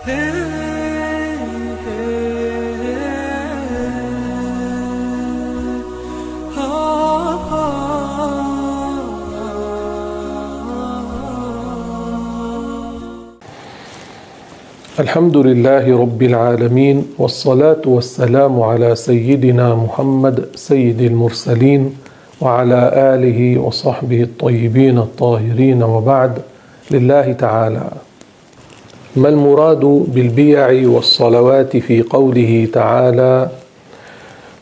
الحمد لله رب العالمين والصلاة والسلام على سيدنا محمد سيد المرسلين وعلى آله وصحبه الطيبين الطاهرين وبعد لله تعالى. ما المراد بالبيع والصلوات في قوله تعالى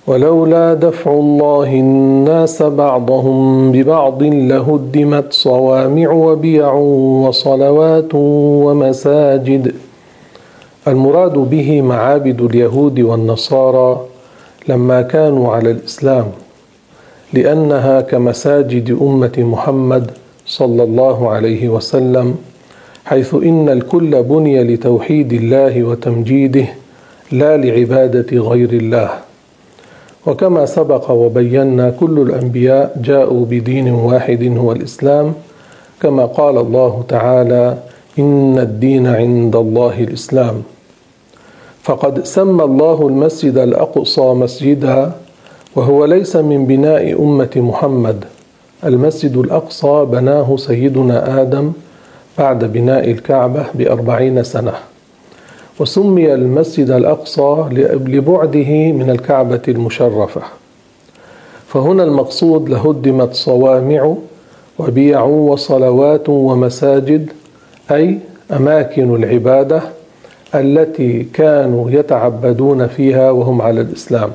ولولا دفع الله الناس بعضهم ببعض لهدمت صوامع وبيع وصلوات ومساجد. المراد به معابد اليهود والنصارى لما كانوا على الإسلام لأنها كمساجد أمة محمد صلى الله عليه وسلم. حيث إن الكل بني لتوحيد الله وتمجيده لا لعبادة غير الله. وكما سبق وبينا كل الأنبياء جاءوا بدين واحد هو الإسلام. كما قال الله تعالى إن الدين عند الله الإسلام. فقد سمى الله المسجد الأقصى مسجدا وهو ليس من بناء أمة محمد. المسجد الأقصى بناه سيدنا آدم بعد بناء الكعبة بأربعين سنة وسمي المسجد الأقصى لبعده من الكعبة المشرفة. فهنا المقصود لهدمت صوامع وبيع وصلوات ومساجد أي أماكن العبادة التي كانوا يتعبدون فيها وهم على الإسلام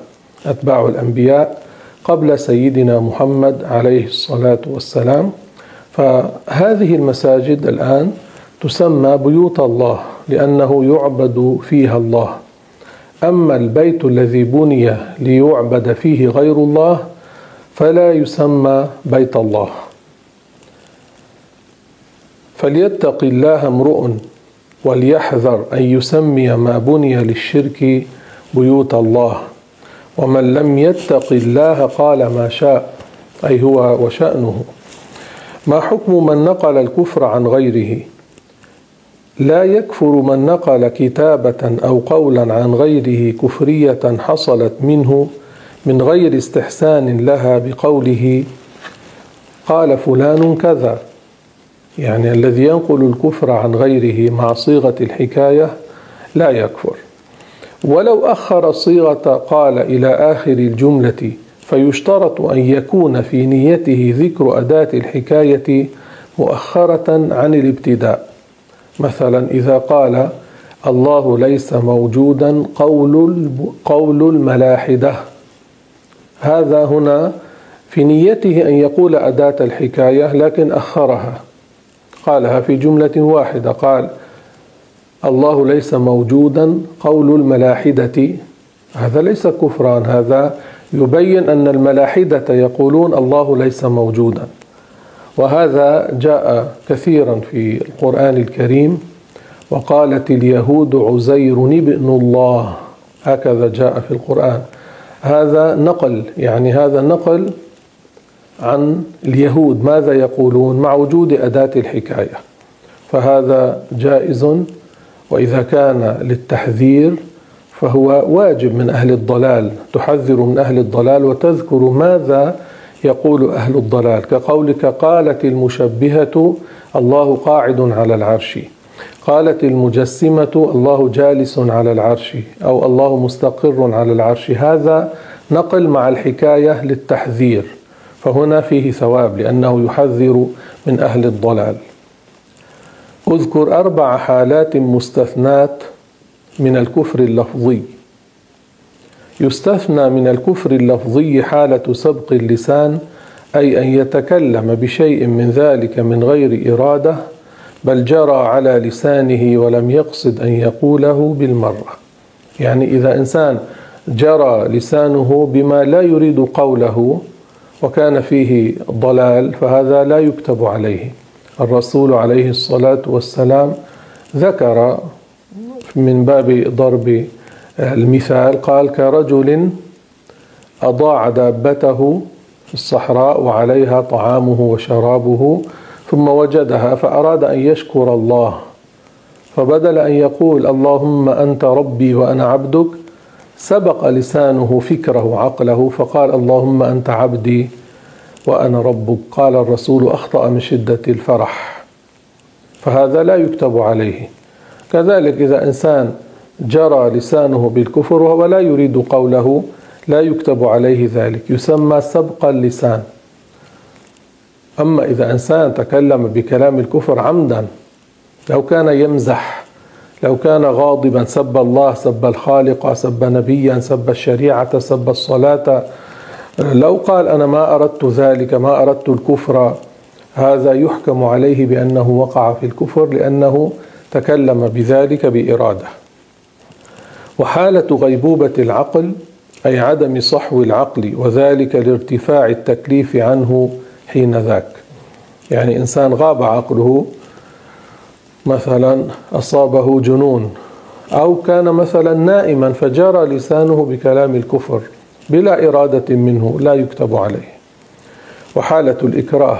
أتباع الأنبياء قبل سيدنا محمد عليه الصلاة والسلام. فهذه المساجد الآن تسمى بيوت الله لأنه يعبد فيها الله. أما البيت الذي بني ليعبد فيه غير الله فلا يسمى بيت الله. فليتق الله امرؤ وليحذر أن يسمي ما بني للشرك بيوت الله. ومن لم يتق الله قال ما شاء أي هو وشأنه. ما حكم من نقل الكفر عن غيره؟ لا يكفر من نقل كتابة أو قولا عن غيره كفرية حصلت منه من غير استحسان لها بقوله قال فلان كذا. يعني الذي ينقل الكفر عن غيره مع صيغة الحكاية لا يكفر. ولو أخر صيغة قال إلى آخر الجملة فيشترط أن يكون في نيته ذكر أداة الحكاية مؤخرة عن الابتداء. مثلا إذا قال الله ليس موجودا قول قول الملاحدة. هذا هنا في نيته أن يقول أداة الحكاية لكن أخرها. قالها في جملة واحدة قال الله ليس موجودا قول الملاحدة. هذا ليس كفران هذا يبين أن الملاحدة يقولون الله ليس موجودا. وهذا جاء كثيرا في القرآن الكريم وقالت اليهود عزير ابن الله. هكذا جاء في القرآن. هذا نقل يعني هذا نقل عن اليهود. ماذا يقولون؟ مع وجود أداة الحكاية. فهذا جائز وإذا كان للتحذير فهو واجب من أهل الضلال تحذر من أهل الضلال وتذكر ماذا يقول أهل الضلال. كقولك قالت المشبهة الله قاعد على العرش. قالت المجسمة الله جالس على العرش أو الله مستقر على العرش. هذا نقل مع الحكاية للتحذير. فهنا فيه ثواب لأنه يحذر من أهل الضلال. اذكر أربع حالات مستثنات من الكفر اللفظي. يستثنى من الكفر اللفظي حالة سبق اللسان أي أن يتكلم بشيء من ذلك من غير إرادة بل جرى على لسانه ولم يقصد أن يقوله بالمرة. يعني إذا إنسان جرى لسانه بما لا يريد قوله وكان فيه ضلال فهذا لا يكتب عليه. الرسول عليه الصلاة والسلام ذكر من باب ضرب المثال. قال كرجل أضاع دابته في الصحراء وعليها طعامه وشرابه ثم وجدها فأراد أن يشكر الله. فبدل أن يقول اللهم أنت ربي وأنا عبدك سبق لسانه فكره عقله فقال اللهم أنت عبدي وأنا ربك. قال الرسول أخطأ من شدة الفرح فهذا لا يكتب عليه. كذلك إذا إنسان جرى لسانه بالكفر وهو لا يريد قوله لا يكتب عليه ذلك يسمى سبق اللسان. أما إذا إنسان تكلم بكلام الكفر عمدا لو كان يمزح لو كان غاضبا سب الله سب الخالق سب نبيا سب الشريعة سب الصلاة لو قال أنا ما أردت ذلك ما أردت الكفر هذا يحكم عليه بأنه وقع في الكفر لأنه تكلم بذلك بإرادة. وحالة غيبوبة العقل أي عدم صحو العقل وذلك لارتفاع التكليف عنه حين ذاك. يعني إنسان غاب عقله مثلا أصابه جنون أو كان مثلا نائما فجرى لسانه بكلام الكفر بلا إرادة منه لا يكتب عليه. وحالة الإكراه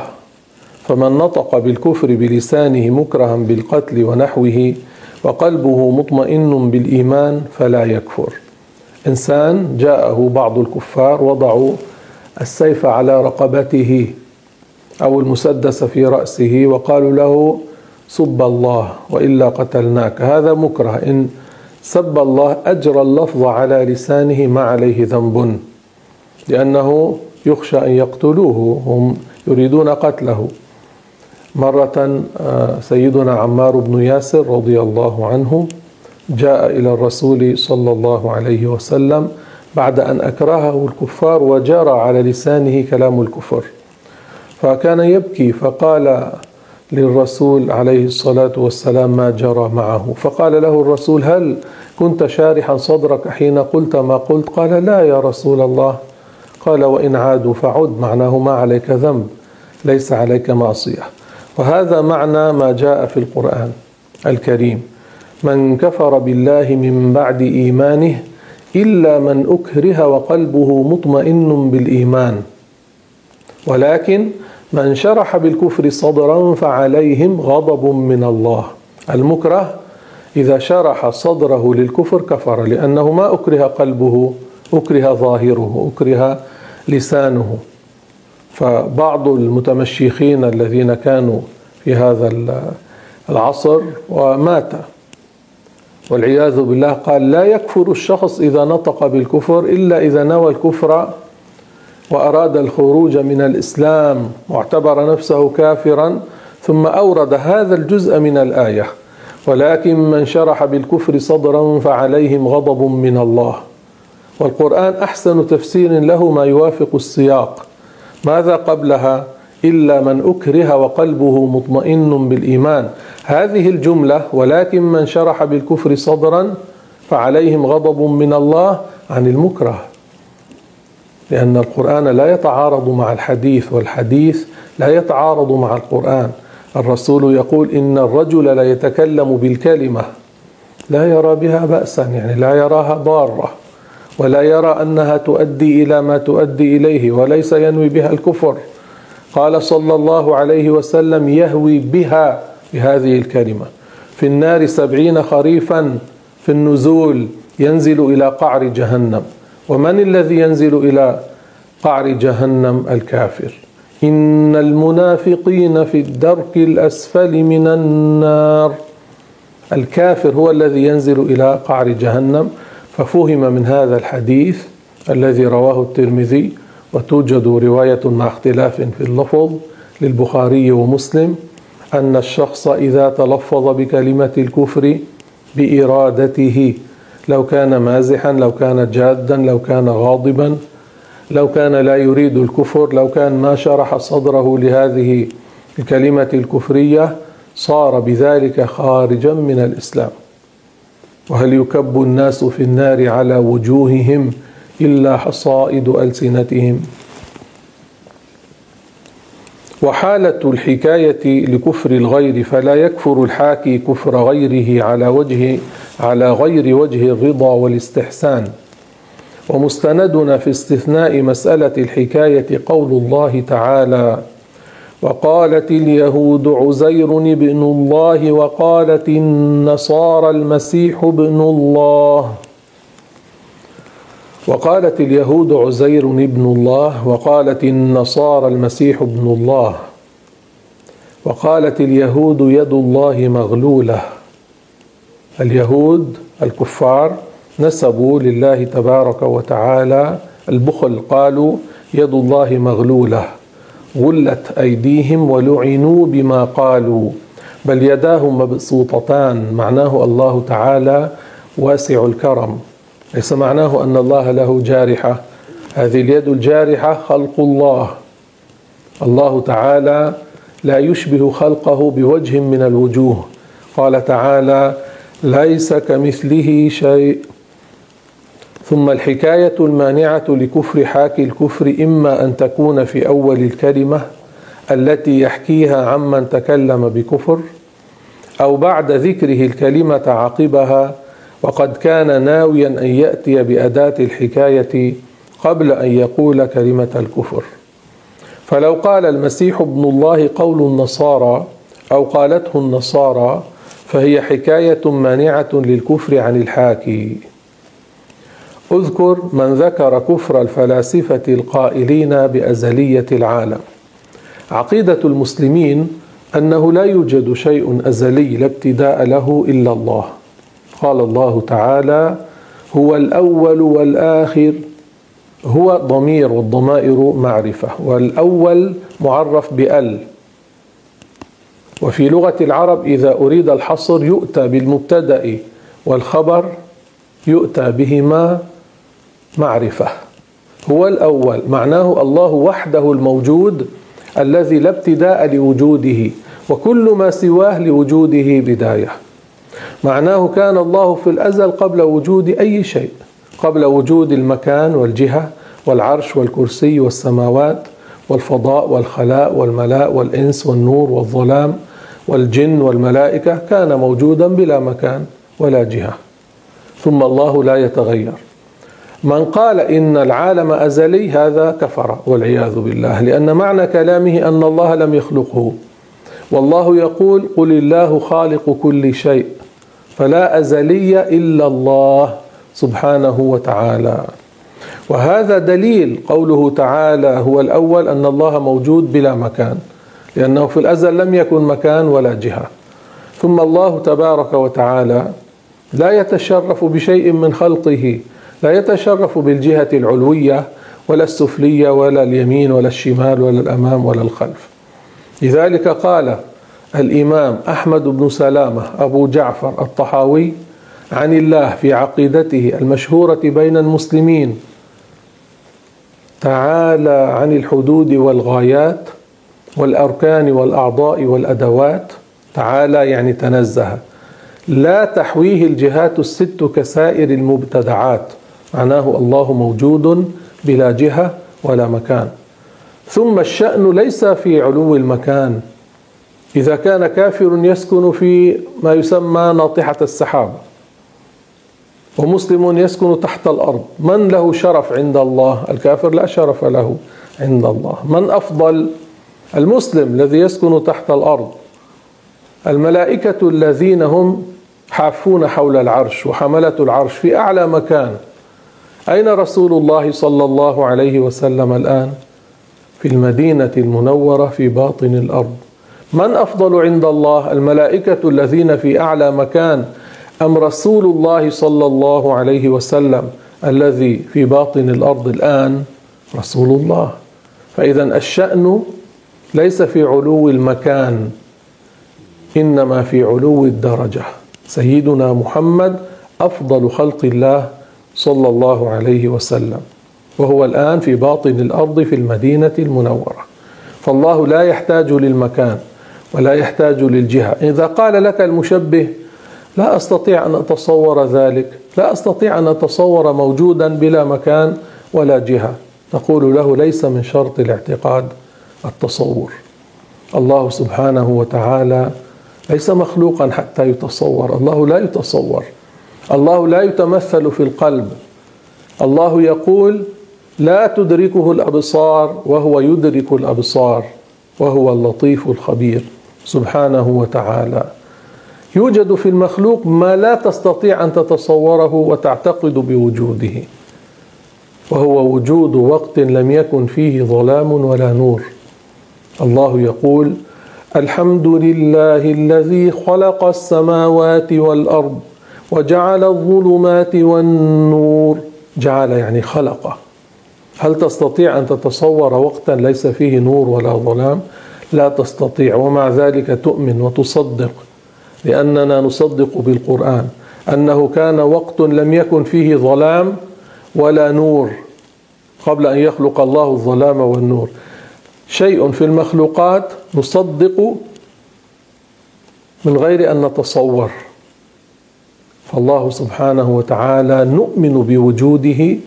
فمن نطق بالكفر بلسانه مكرها بالقتل ونحوه وقلبه مطمئن بالإيمان فلا يكفر. إنسان جاءه بعض الكفار وضعوا السيف على رقبته أو المسدس في رأسه وقالوا له سب الله وإلا قتلناك. هذا مكره. إن سب الله أجرى اللفظ على لسانه ما عليه ذنب لأنه يخشى أن يقتلوه هم يريدون قتله. مرة آه، سيدنا عمار بن ياسر رضي الله عنه جاء إلى الرسول صلى الله عليه وسلم بعد أن أكرهه الكفار وجرى على لسانه كلام الكفر. فكان يبكي فقال للرسول عليه الصلاة والسلام ما جرى معه. فقال له الرسول هل كنت شارحا صدرك حين قلت ما قلت؟ قال لا يا رسول الله. قال وإن عادوا فعد معناه ما عليك ذنب ليس عليك معصية. وهذا معنى ما جاء في القرآن الكريم. من كفر بالله من بعد إيمانه إلا من أكره وقلبه مطمئن بالإيمان. ولكن من شرح بالكفر صدرا فعليهم غضب من الله. المكره إذا شرح صدره للكفر كفر لأنه ما أكره قلبه أكره ظاهره أكره لسانه. فبعض المتمشيخين الذين كانوا في هذا العصر ومات. والعياذ بالله قال لا يكفر الشخص إذا نطق بالكفر إلا إذا نوى الكفر وأراد الخروج من الإسلام واعتبر نفسه كافرا ثم أورد هذا الجزء من الآية. ولكن من شرح بالكفر صدرا فعليهم غضب من الله. والقرآن أحسن تفسير له ما يوافق السياق. ماذا قبلها إلا من أكره وقلبه مطمئن بالإيمان؟ هذه الجملة ولكن من شرح بالكفر صدرا فعليهم غضب من الله عن المكره. لأن القرآن لا يتعارض مع الحديث والحديث لا يتعارض مع القرآن. الرسول يقول إن الرجل لا يتكلم بالكلمة لا يرى بها بأسا يعني لا يراها ضارة. ولا يرى أنها تؤدي إلى ما تؤدي إليه وليس ينوي بها الكفر. قال صلى الله عليه وسلم يهوي بها بهذه الكلمة. في النار سبعين خريفا في النزول ينزل إلى قعر جهنم. ومن الذي ينزل إلى قعر جهنم؟ الكافر. إن المنافقين في الدرك الأسفل من النار. الكافر هو الذي ينزل إلى قعر جهنم. ففهم من هذا الحديث الذي رواه الترمذي وتوجد رواية مع اختلاف في اللفظ للبخاري ومسلم أن الشخص إذا تلفظ بكلمة الكفر بإرادته لو كان مازحا لو كان جادا لو كان غاضبا لو كان لا يريد الكفر لو كان ما شرح صدره لهذه الكلمة الكفرية صار بذلك خارجا من الإسلام. وهل يكب الناس في النار على وجوههم إلا حصائد ألسنتهم؟ وحالة الحكاية لكفر الغير فلا يكفر الحاكي كفر غيره على وجه على غير وجه الرضا والاستحسان. ومستندنا في استثناء مسألة الحكاية قول الله تعالى وقالت اليهود عزير ابن الله وقالت النصارى المسيح ابن الله. وقالت اليهود عزير ابن الله وقالت النصارى المسيح ابن الله. وقالت اليهود يد الله مغلولة. اليهود الكفار نسبوا لله تبارك وتعالى البخل قالوا يد الله مغلولة. غلت أيديهم ولعنوا بما قالوا بل يداه مبسوطتان معناه الله تعالى واسع الكرم. ليس معناه أن الله له جارحة. هذه اليد الجارحة خلق الله. الله تعالى لا يشبه خلقه بوجه من الوجوه. قال تعالى ليس كمثله شيء ثم الحكاية المانعة لكفر حاكي الكفر إما أن تكون في أول الكلمة التي يحكيها عمن تكلم بكفر أو بعد ذكره الكلمة عقبها وقد كان ناويا أن يأتي بأداة الحكاية قبل أن يقول كلمة الكفر. فلو قال المسيح ابن الله قول النصارى أو قالته النصارى فهي حكاية مانعة للكفر عن الحاكي. اذكر من ذكر كفر الفلاسفة القائلين بأزلية العالم. عقيدة المسلمين أنه لا يوجد شيء أزلي لا ابتداء له إلا الله. قال الله تعالى هو الأول والآخر هو ضمير والضمائر معرفة والأول معرف بأل. وفي لغة العرب إذا أريد الحصر يؤتى بالمبتدأ والخبر يؤتى بهما معرفة. هو الأول. معناه الله وحده الموجود الذي لا ابتداء لوجوده وكل ما سواه لوجوده بداية. معناه كان الله في الأزل قبل وجود أي شيء قبل وجود المكان والجهة والعرش والكرسي والسماوات والفضاء والخلاء والملاء والإنس والنور والظلام والجن والملائكة كان موجودا بلا مكان ولا جهة. ثم الله لا يتغير. من قال إن العالم أزلي هذا كفر والعياذ بالله لأن معنى كلامه أن الله لم يخلقه. والله يقول قل الله خالق كل شيء فلا أزلي إلا الله سبحانه وتعالى. وهذا دليل قوله تعالى هو الأول أن الله موجود بلا مكان لأنه في الأزل لم يكن مكان ولا جهة. ثم الله تبارك وتعالى لا يتشرف بشيء من خلقه لا يتشرف بالجهة العلوية ولا السفلية ولا اليمين ولا الشمال ولا الأمام ولا الخلف. لذلك قال الإمام أحمد بن سلامة أبو جعفر الطحاوي عن الله في عقيدته المشهورة بين المسلمين تعالى عن الحدود والغايات والأركان والأعضاء والأدوات. تعالى يعني تنزه. لا تحويه الجهات الست كسائر المبتدعات. معناه الله موجود بلا جهة ولا مكان. ثم الشأن ليس في علو المكان. إذا كان كافر يسكن في ما يسمى ناطحة السحاب ومسلم يسكن تحت الأرض. من له شرف عند الله؟ الكافر لا شرف له عند الله. من أفضل؟ المسلم الذي يسكن تحت الأرض. الملائكة الذين هم حافون حول العرش وحملة العرش في أعلى مكان. أين رسول الله صلى الله عليه وسلم الآن؟ في المدينة المنورة في باطن الأرض. من أفضل عند الله؟ الملائكة الذين في أعلى مكان أم رسول الله صلى الله عليه وسلم الذي في باطن الأرض الآن؟ رسول الله فإذا الشأن ليس في علو المكان إنما في علو الدرجة. سيدنا محمد أفضل خلق الله صلى الله عليه وسلم وهو الآن في باطن الأرض في المدينة المنورة. فالله لا يحتاج للمكان ولا يحتاج للجهة. إذا قال لك المشبه لا أستطيع أن أتصور ذلك لا أستطيع أن أتصور موجودا بلا مكان ولا جهة. نقول له ليس من شرط الاعتقاد التصور. الله سبحانه وتعالى ليس مخلوقا حتى يتصور. الله لا يتصور. الله لا يتمثل في القلب. الله يقول لا تدركه الأبصار وهو يدرك الأبصار وهو اللطيف الخبير سبحانه وتعالى. يوجد في المخلوق ما لا تستطيع أن تتصوره وتعتقد بوجوده وهو وجود وقت لم يكن فيه ظلام ولا نور. الله يقول الحمد لله الذي خلق السماوات والأرض وجعل الظلمات والنور. جعل يعني خلقه. هل تستطيع أن تتصور وقتا ليس فيه نور ولا ظلام؟ لا تستطيع ومع ذلك تؤمن وتصدق لأننا نصدق بالقرآن. أنه كان وقت لم يكن فيه ظلام ولا نور قبل أن يخلق الله الظلام والنور. شيء في المخلوقات نصدق من غير أن نتصور. فالله سبحانه وتعالى نؤمن بوجوده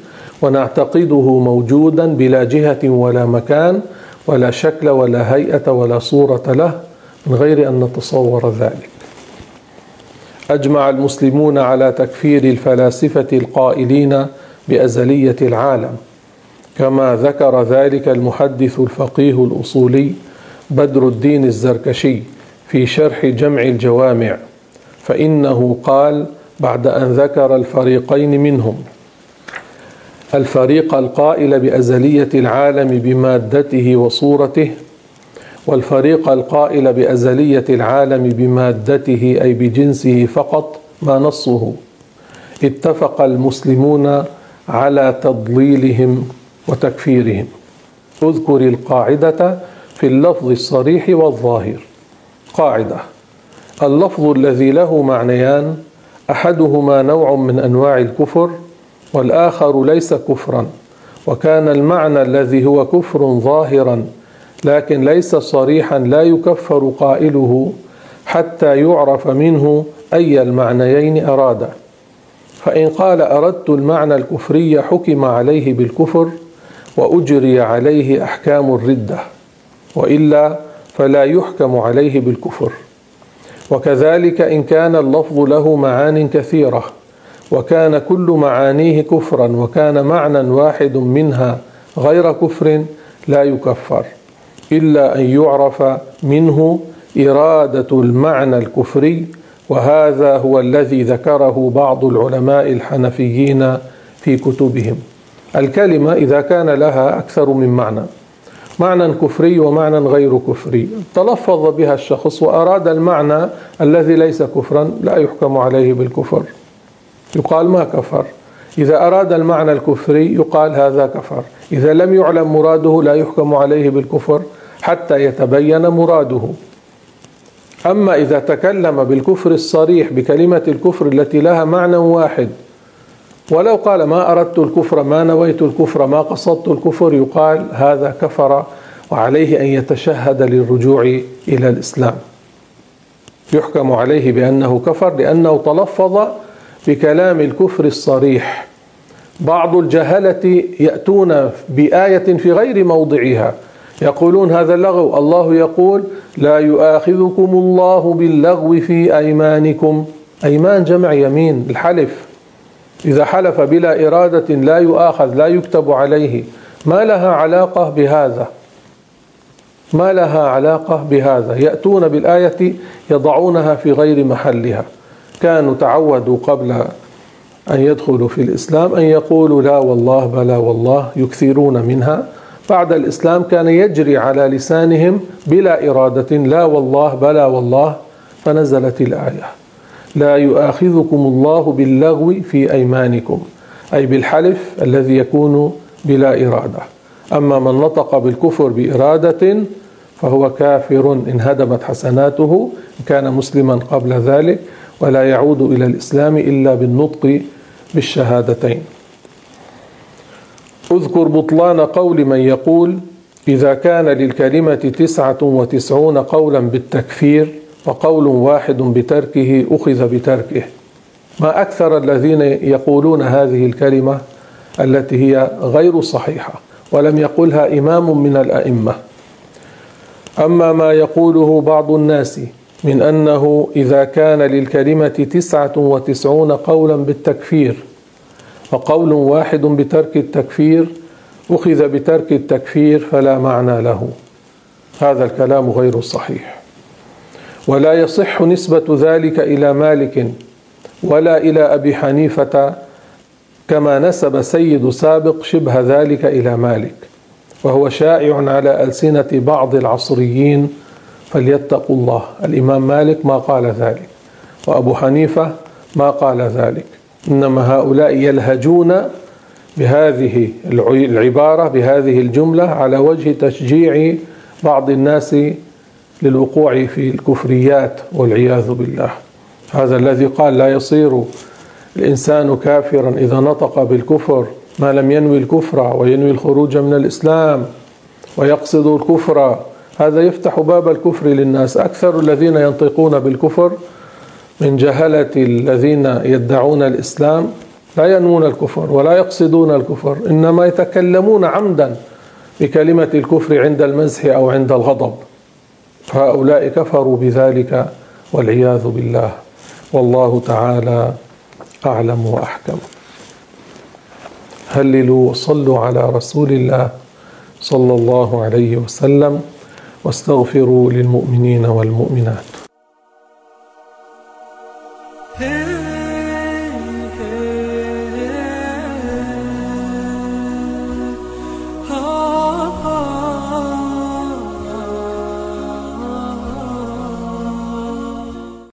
ونعتقده موجودا بلا جهة ولا مكان ولا شكل ولا هيئة ولا صورة له من غير أن نتصور ذلك. أجمع المسلمون على تكفير الفلاسفة القائلين بأزلية العالم. كما ذكر ذلك المحدث الفقيه الأصولي بدر الدين الزركشي في شرح جمع الجوامع فإنه قال بعد أن ذكر الفريقين منهم. الفريق القائل بأزلية العالم بمادته وصورته والفريق القائل بأزلية العالم بمادته أي بجنسه فقط ما نصه. اتفق المسلمون على تضليلهم وتكفيرهم. اذكر القاعدة في اللفظ الصريح والظاهر. قاعدة اللفظ الذي له معنيان أحدهما نوع من أنواع الكفر والآخر ليس كفرا وكان المعنى الذي هو كفر ظاهرا لكن ليس صريحا لا يكفر قائله حتى يعرف منه أي المعنيين اراد فإن قال أردت المعنى الكفري حكم عليه بالكفر وأجري عليه أحكام الردة وإلا فلا يحكم عليه بالكفر. وكذلك إن كان اللفظ له معان كثيرة وكان كل معانيه كفرا وكان معنى واحد منها غير كفر لا يكفر إلا أن يعرف منه إرادة المعنى الكفري وهذا هو الذي ذكره بعض العلماء الحنفيين في كتبهم. الكلمة إذا كان لها أكثر من معنى. معنى كفري ومعنى غير كفري. تلفظ بها الشخص وأراد المعنى الذي ليس كفرا لا يحكم عليه بالكفر. يقال ما كفر. إذا أراد المعنى الكفري يقال هذا كفر. إذا لم يعلم مراده لا يحكم عليه بالكفر حتى يتبين مراده. أما إذا تكلم بالكفر الصريح بكلمة الكفر التي لها معنى واحد ولو قال ما أردت الكفر ما نويت الكفر ما قصدت الكفر يقال هذا كفر وعليه أن يتشهد للرجوع إلى الإسلام. يحكم عليه بأنه كفر لأنه تلفظ بكلام الكفر الصريح. بعض الجهلة يأتون بآية في غير موضعها يقولون هذا اللغو. الله يقول لا يؤاخذكم الله باللغو في أيمانكم. أيمان جمع يمين الحلف. إذا حلف بلا إرادة لا يؤاخذ لا يكتب عليه. ما لها علاقة بهذا؟ ما لها علاقة بهذا؟ يأتون بالآية يضعونها في غير محلها. كانوا تعودوا قبل أن يدخلوا في الإسلام أن يقولوا لا والله بلا والله يكثرون منها. بعد الإسلام كان يجري على لسانهم بلا إرادة لا والله بلا والله فنزلت الآية. لا يؤاخذكم الله باللغو في أيمانكم أي بالحلف الذي يكون بلا إرادة. أما من نطق بالكفر بإرادة فهو كافر إن هدمت حسناته كان مسلما قبل ذلك ولا يعود إلى الإسلام إلا بالنطق بالشهادتين. اذكر بطلان قول من يقول إذا كان للكلمة تسعة وتسعون قولا بالتكفير وقول واحد بتركه أخذ بتركه. ما أكثر الذين يقولون هذه الكلمة التي هي غير صحيحة ولم يقلها إمام من الأئمة. أما ما يقوله بعض الناس من أنه إذا كان للكلمة تسعة وتسعون قولا بالتكفير وقول واحد بترك التكفير أخذ بترك التكفير فلا معنى له. هذا الكلام غير صحيح. ولا يصح نسبة ذلك إلى مالك ولا إلى أبي حنيفة كما نسب سيد سابق شبه ذلك إلى مالك. وهو شائع على ألسنة بعض العصريين فليتقوا الله. الإمام مالك ما قال ذلك وأبو حنيفة ما قال ذلك. إنما هؤلاء يلهجون بهذه العبارة بهذه الجملة على وجه تشجيع بعض الناس للوقوع في الكفريات والعياذ بالله. هذا الذي قال لا يصير الإنسان كافرا إذا نطق بالكفر ما لم ينوي الكفر وينوي الخروج من الإسلام ويقصد الكفر. هذا يفتح باب الكفر للناس. أكثر الذين ينطقون بالكفر من جهلة الذين يدعون الإسلام لا ينوون الكفر ولا يقصدون الكفر إنما يتكلمون عمدا بكلمة الكفر عند المزح أو عند الغضب. فهؤلاء كفروا بذلك والعياذ بالله. والله تعالى أعلم وأحكم. هللوا وصلوا على رسول الله صلى الله عليه وسلم واستغفروا للمؤمنين والمؤمنات.